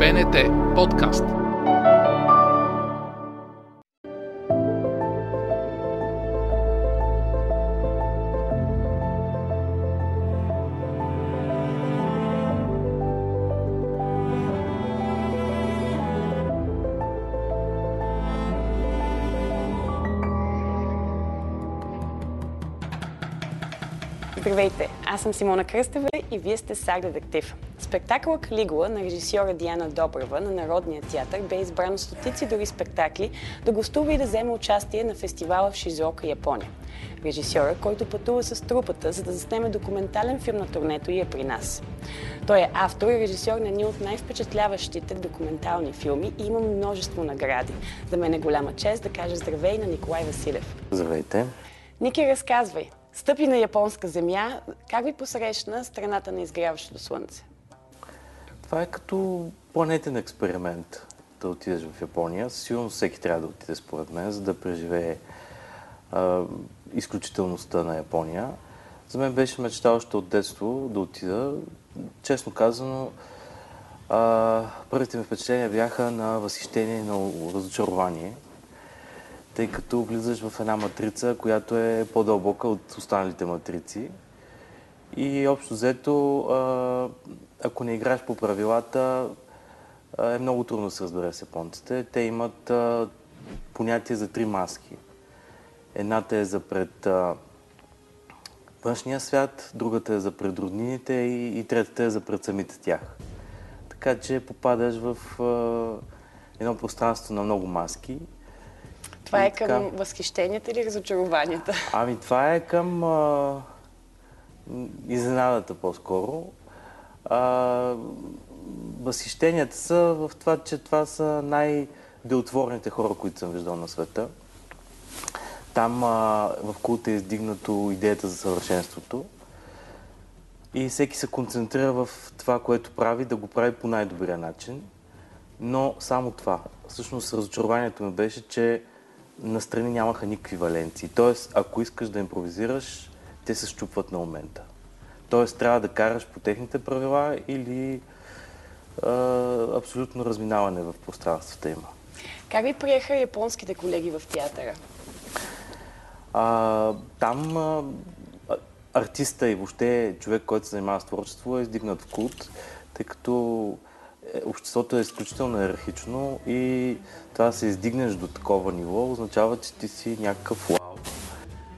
БНТ подкаст. Аз съм Симона Кръстева и вие сте Сар Детектив. Спектакъла Калигула на режисьора Диана Добрева на Народния театър бе избран от стотици дори спектакли да гостува и да вземе участие на фестивала в Шизуока, Япония. Режисьора, който пътува с трупата, за да заснеме документален филм на турнето и е при нас. Той е автор и режисьор на един от най-впечатляващите документални филми и има множество награди. За мен е голяма чест да кажа здравей на Николай Василев. Здравейте. Ники, разказвай. Стъпи на японска земя. Как ви посрещна страната на изгряващото слънце? Това е като планетен експеримент да отидеш в Япония. Сигурно всеки трябва да отиде според мен, за да преживее а, изключителността на Япония. За мен беше мечта още от детство да отида. Честно казано, а, първите ми впечатления бяха на възхищение и на разочарование тъй като влизаш в една матрица, която е по-дълбока от останалите матрици. И общо взето, ако не играеш по правилата, е много трудно да се разбере с японците. Те имат понятие за три маски. Едната е за пред външния свят, другата е за пред роднините и, и третата е за пред самите тях. Така че попадаш в едно пространство на много маски това е към така... възхищенията или разочарованията? Ами това е към а, изненадата по-скоро. А, възхищенията са в това, че това са най-делотворните хора, които съм виждал на света. Там а, в култа е издигнато идеята за съвършенството. И всеки се концентрира в това, което прави, да го прави по най-добрия начин. Но само това. Всъщност разочарованието ми беше, че настрани нямаха никакви валенции. Тоест, ако искаш да импровизираш, те се щупват на момента. Тоест, трябва да караш по техните правила или а, абсолютно разминаване в пространствата има. Как ви приеха японските колеги в театъра? А, там а, артиста и въобще човек, който се занимава с творчество е издигнат в култ, тъй като обществото е изключително иерархично и това да се издигнеш до такова ниво означава, че ти си някакъв вау.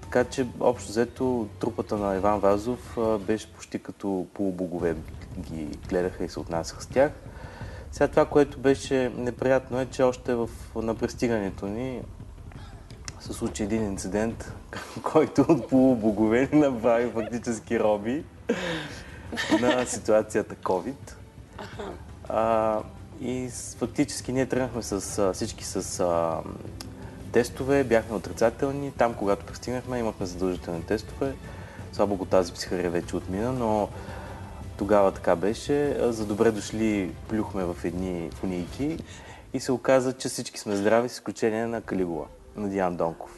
Така че, общо взето, трупата на Иван Вазов беше почти като полубогове ги гледаха и се отнасяха с тях. Сега това, което беше неприятно е, че още в, на пристигането ни се случи един инцидент, който от полубогове направи фактически роби на ситуацията COVID. А, и фактически ние тръгнахме с всички с а, тестове, бяхме отрицателни. Там, когато пристигнахме, имахме задължителни тестове. Слава Богу, тази психария вече отмина, но тогава така беше. За добре дошли плюхме в едни фунийки и се оказа, че всички сме здрави, с изключение на Калигула, на Диан Донков.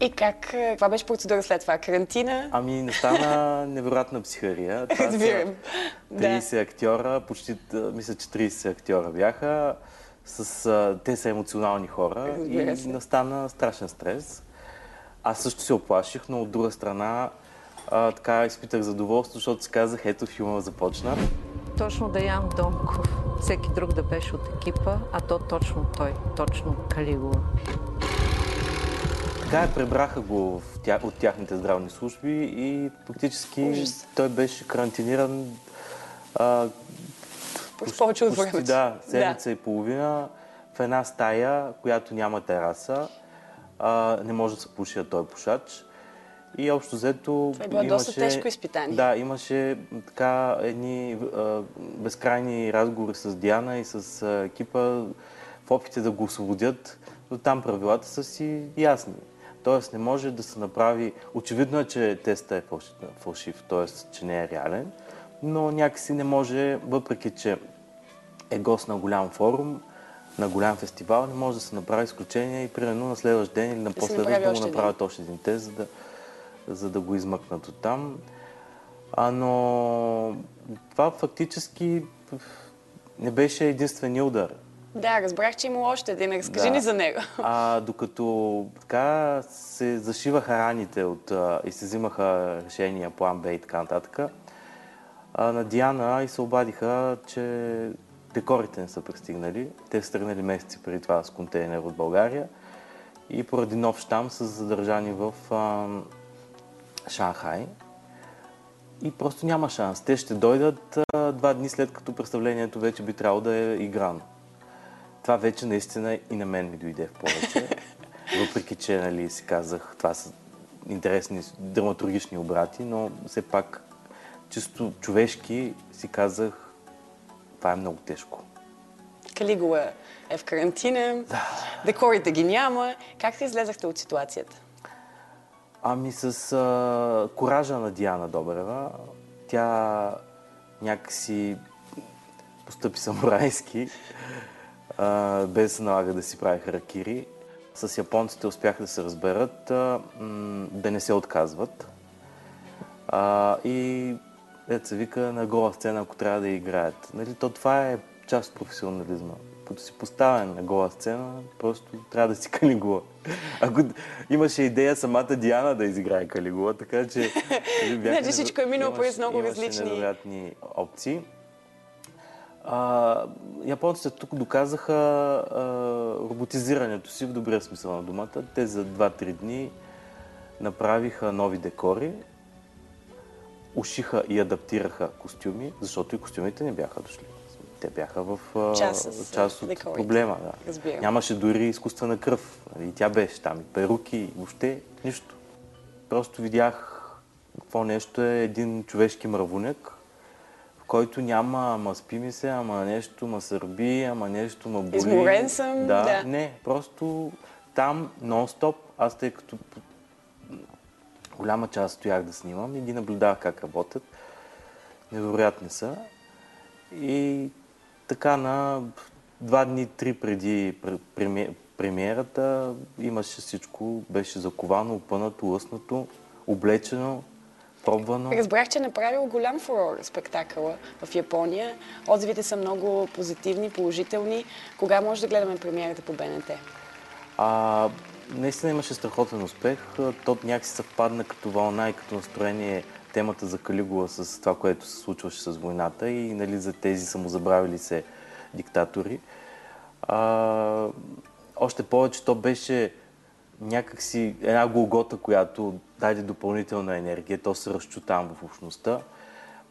И как, каква беше процедура след това? Карантина? Ами, настана невероятна психария. Разбирам. 30 да. актьора, почти, мисля, че 30 актьора бяха. С, те са емоционални хора и настана страшен стрес. Аз също се оплаших, но от друга страна а, така изпитах задоволство, защото си казах, ето филма започна. Точно Даян Донков, всеки друг да беше от екипа, а то точно той, точно Калигула. Така пребраха го тя, от тяхните здравни служби и практически Ужас. той беше карантиниран а, почти, повече от времето. Да, седмица да. и половина в една стая, която няма тераса. А, не може да се пуши, а той е пушач. И общо взето. Това е било имаше, доста тежко изпитание. Да, имаше така едни а, безкрайни разговори с Диана и с а, екипа в опите да го освободят, но там правилата са си ясни. Тоест не може да се направи... Очевидно е, че тестът е фалшив, т.е. че не е реален, но някакси не може, въпреки че е гост на голям форум, на голям фестивал, не може да се направи изключение и примерно на следващ ден или на последващ да го направят още един тест, за да, за да го измъкнат от там. А, но това фактически не беше единствения удар. Да, разбрах, че има още един. Разкажи Да. ни за него. А, докато така се зашиваха раните от, а, и се взимаха решения, план Б и така нататък, а, на Диана и се обадиха, че декорите не са пристигнали. Те са тръгнали месеци преди това с контейнер от България и поради нов щам са задържани в а, Шанхай. И просто няма шанс. Те ще дойдат а, два дни след като представлението вече би трябвало да е играно. Това вече наистина и на мен ми дойде в повече. Въпреки, че нали, си казах, това са интересни драматургични обрати, но все пак чисто човешки си казах, това е много тежко. Калигула е в карантина, декорите ги няма. Как се излезахте от ситуацията? Ами с а, коража на Диана Добрева, тя някакси постъпи самурайски, а, без да се налага да си прави харакири. С японците успяха да се разберат, а, да не се отказват. А, и деца вика на гола сцена, ако трябва да играят. Нали, то това е част от професионализма. Като си поставен на гола сцена, просто трябва да си калигула. Ако имаше идея самата Диана да изиграе калигула, така че... нали, Значи всичко е минало имаше- през много имаше различни- невероятни опции. А, японците тук доказаха а, роботизирането си в добрия смисъл на думата. Те за 2-3 дни направиха нови декори, ушиха и адаптираха костюми, защото и костюмите не бяха дошли. Те бяха в а, Част част от декорите. проблема. Да. Разбирам. Нямаше дори изкуствена кръв. И тя беше там. И перуки, и въобще нищо. Просто видях какво нещо е един човешки мравуняк, в който няма, ама спи ми се, ама нещо ма сърби, ама нещо ма боли. Изморен съм, Да, да. не, просто там нон-стоп, аз тъй като голяма част стоях да снимам и ги наблюдавах как работят. Невероятни са. И така на два дни, три преди пр- преми- премиерата имаше всичко, беше заковано, опънато, лъснато, облечено, пробвано. Разбрах, че е направил голям фурор спектакъла в Япония. Отзивите са много позитивни, положителни. Кога може да гледаме премиерата по БНТ? А, наистина имаше страхотен успех. То някакси съвпадна като вълна и като настроение темата за Калигула с това, което се случваше с войната и нали, за тези самозабравили се диктатори. А, още повече то беше някакси една голгота, която даде допълнителна енергия. То се разчу там в общността.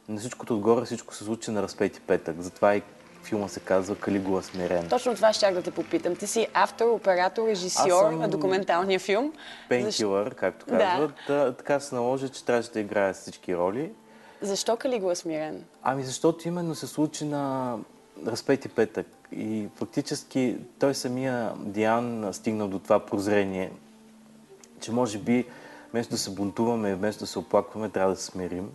На всичкото отгоре всичко се случи на разпети петък. Затова и филма се казва Калигула смирен. Точно това щях да те попитам. Ти си автор, оператор, режисьор на документалния филм. Пенкилър, както Да. казват. Да. Така се наложи, че трябваше да играя всички роли. защо Калигула смирен? Ами защото именно се случи на разпети петък. И фактически той самия Диан стигна до това прозрение, че може би вместо да се бунтуваме, вместо да се оплакваме, трябва да се смирим.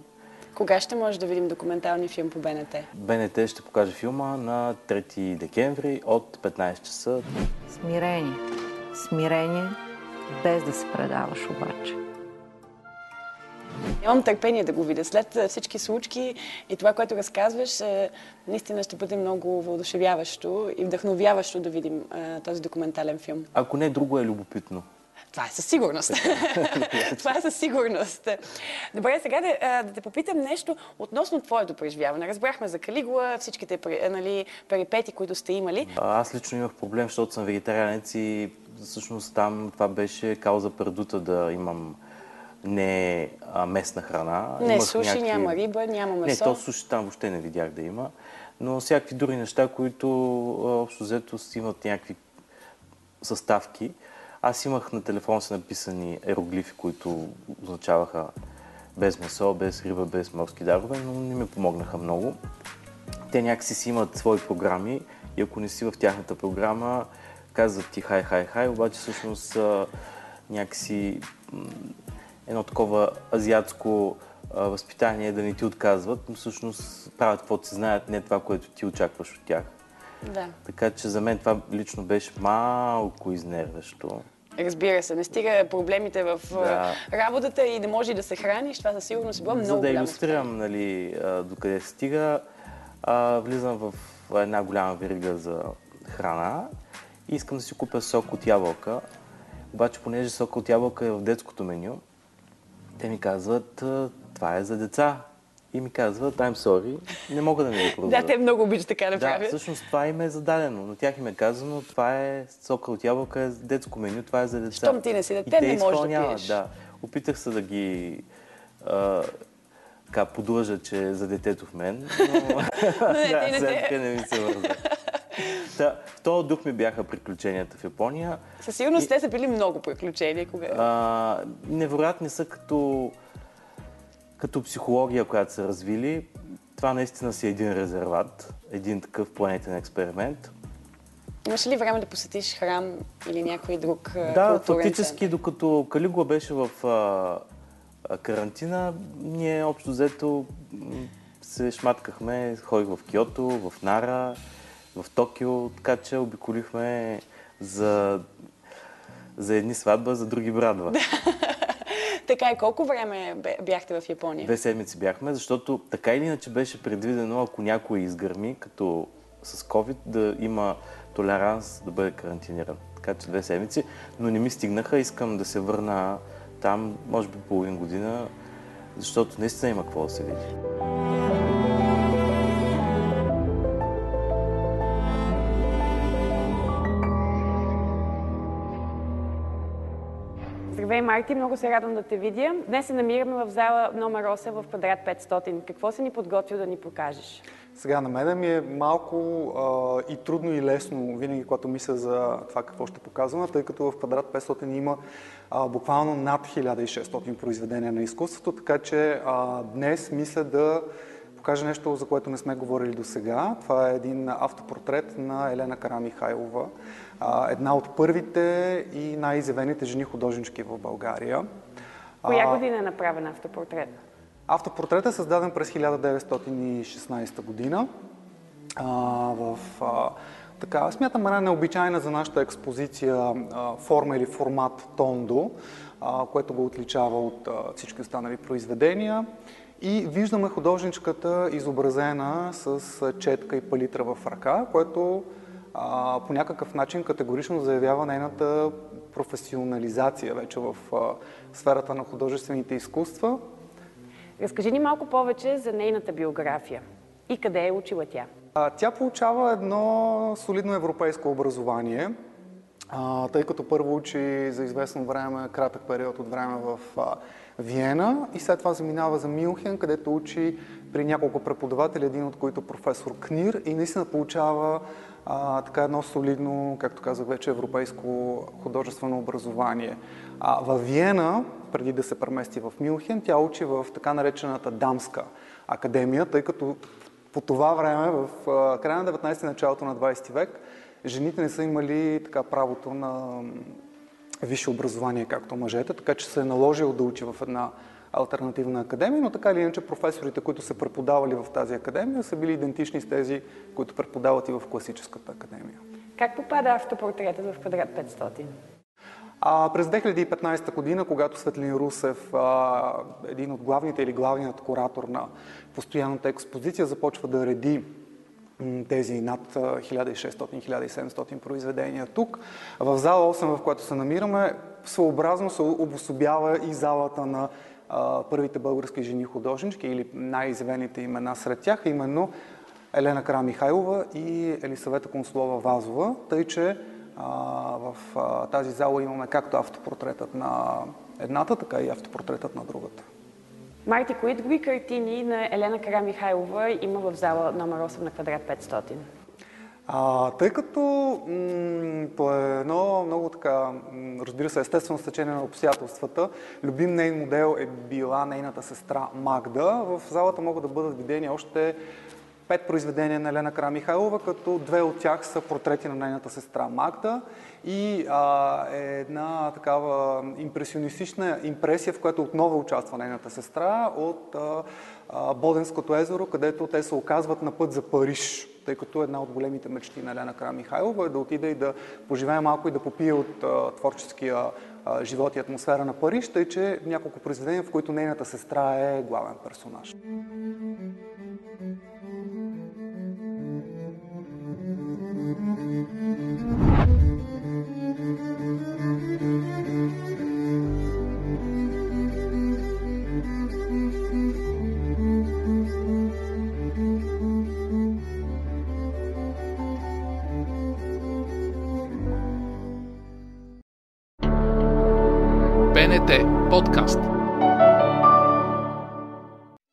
Кога ще може да видим документалния филм по БНТ? БНТ ще покаже филма на 3 декември от 15 часа. Смирение. Смирение, без да се предаваш обаче. Нямам търпение да го видя. След а, всички случки и това, което разказваш, а, наистина ще бъде много въодушевяващо и вдъхновяващо да видим а, този документален филм. Ако не, друго е любопитно. Това е със сигурност. Това е със сигурност. Добре, сега да, да те попитам нещо относно твоето преживяване. Разбрахме за Калигула, всичките нали, перипети, които сте имали. Аз лично имах проблем, защото съм вегетарианец и всъщност там това беше кауза пердута да имам не а, местна храна. Не Имах суши, няма риба, няма Не, месо. то суши там въобще не видях да има. Но всякакви други неща, които общо взето имат някакви съставки. Аз имах на телефона си написани ероглифи, които означаваха без месо, без риба, без морски дарове, но не ми помогнаха много. Те някакси си имат свои програми и ако не си в тяхната програма, казват ти хай, хай, хай, обаче всъщност някакси едно такова азиатско а, възпитание е да не ти отказват, но всъщност правят каквото си знаят, не това, което ти очакваш от тях. Да. Така че за мен това лично беше малко изнервящо. Разбира се, не стига проблемите в Да. работата и да може да се храниш. Това със сигурност е било много За да иллюстрирам нали, докъде се стига, а, влизам в една голяма верига за храна и искам да си купя сок от ябълка. Обаче, понеже сок от ябълка е в детското меню, те ми казват, това е за деца. И ми казват, I'm sorry, не мога да ми го продадат. Да, те много обичат така да, Да, правят. всъщност това им е зададено. На тях им е казано, това е сока от ябълка, е детско меню, това е за деца. Щом ти не си дете, те не можеш да пиеш. Да. Опитах се да ги а, така, подлъжа, че е за детето в мен, но Но не, да, не така не ми се върза. Та, в този дух ми бяха приключенията в Япония. Със сигурност те са били много приключения. Кога... А, невероятни са като, като психология, която са развили. Това наистина си е един резерват, един такъв планетен експеримент. Имаш ли време да посетиш храм или някой друг Да, фактически, докато Калигула беше в а, карантина, ние общо взето се шматкахме, ходих в Киото, в Нара, в Токио, така че обиколихме за, за едни сватба, за други брадва. Така и колко време бяхте в Япония? Две седмици бяхме, защото така или иначе беше предвидено, ако някой изгърми, като с COVID, да има толеранс да бъде карантиниран. Така че две седмици, но не ми стигнаха. Искам да се върна там, може би половин година, защото наистина има какво да се види. Здравей, Марти, много се радвам да те видя. Днес се намираме в зала номер 8 в квадрат 500. Какво си ни подготвил да ни покажеш? Сега на мен ми е малко а, и трудно и лесно винаги, когато мисля за това какво ще показвам, тъй като в квадрат 500 има а, буквално над 1600 произведения на изкуството, така че а, днес мисля да покажа нещо, за което не сме говорили до сега. Това е един автопортрет на Елена Карамихайлова, а, една от първите и най-изявените жени художнички в България. Коя година е направен автопортрет? Автопортрет е създаден през 1916 година. А, в а, така, смятам една необичайна за нашата експозиция а, форма или формат тондо, а, което го отличава от а, всички останали произведения. И виждаме художничката изобразена с четка и палитра в ръка, което а, по някакъв начин категорично заявява нейната професионализация вече в а, сферата на художествените изкуства. Разкажи ни малко повече за нейната биография и къде е учила тя. А, Тя получава едно солидно европейско образование, а, тъй като първо учи за известно време, кратък период от време в а, Виена и след това заминава за Мюнхен, където учи при няколко преподаватели, един от които професор Книр и наистина получава а, така едно солидно, както казах вече, европейско художествено образование. А, в Виена, преди да се премести в Мюнхен, тя учи в така наречената дамска академия, тъй като по това време, в края на 19 началото на 20 век, жените не са имали така правото на висше образование, както мъжете, така че се е наложил да учи в една альтернативна академия, но така или иначе професорите, които са преподавали в тази академия, са били идентични с тези, които преподават и в класическата академия. Как попада автопортретът в квадрат 500? А, през 2015 година, когато Светлин Русев, а, един от главните или главният куратор на постоянната експозиция, започва да реди тези над а, 1600-1700 произведения тук. В зала 8, в която се намираме, своеобразно се обособява и залата на първите български жени художнички или най-изявените имена сред тях, именно Елена Карамихайлова и Елисавета Консулова Вазова, тъй че в тази зала имаме както автопортретът на едната, така и автопортретът на другата. Марти, кои други картини на Елена Карамихайлова има в зала номер 8 на квадрат 500? А, тъй като м- по едно много така, разбира се, естествено стечение на обстоятелствата, любим нейн модел е била нейната сестра Магда. В залата могат да бъдат видени още пет произведения на Елена Карамихайлова, като две от тях са портрети на нейната сестра Магда. И а, е една такава импресионистична импресия, в която отново участва нейната сестра от а, а, Боденското езеро, където те се оказват на път за Париж тъй като една от големите мечти на Елена Карамихайлова е да отиде и да поживее малко и да попие от а, творческия а, живот и атмосфера на Париж, тъй че няколко произведения, в които нейната сестра е главен персонаж. БНТ подкаст.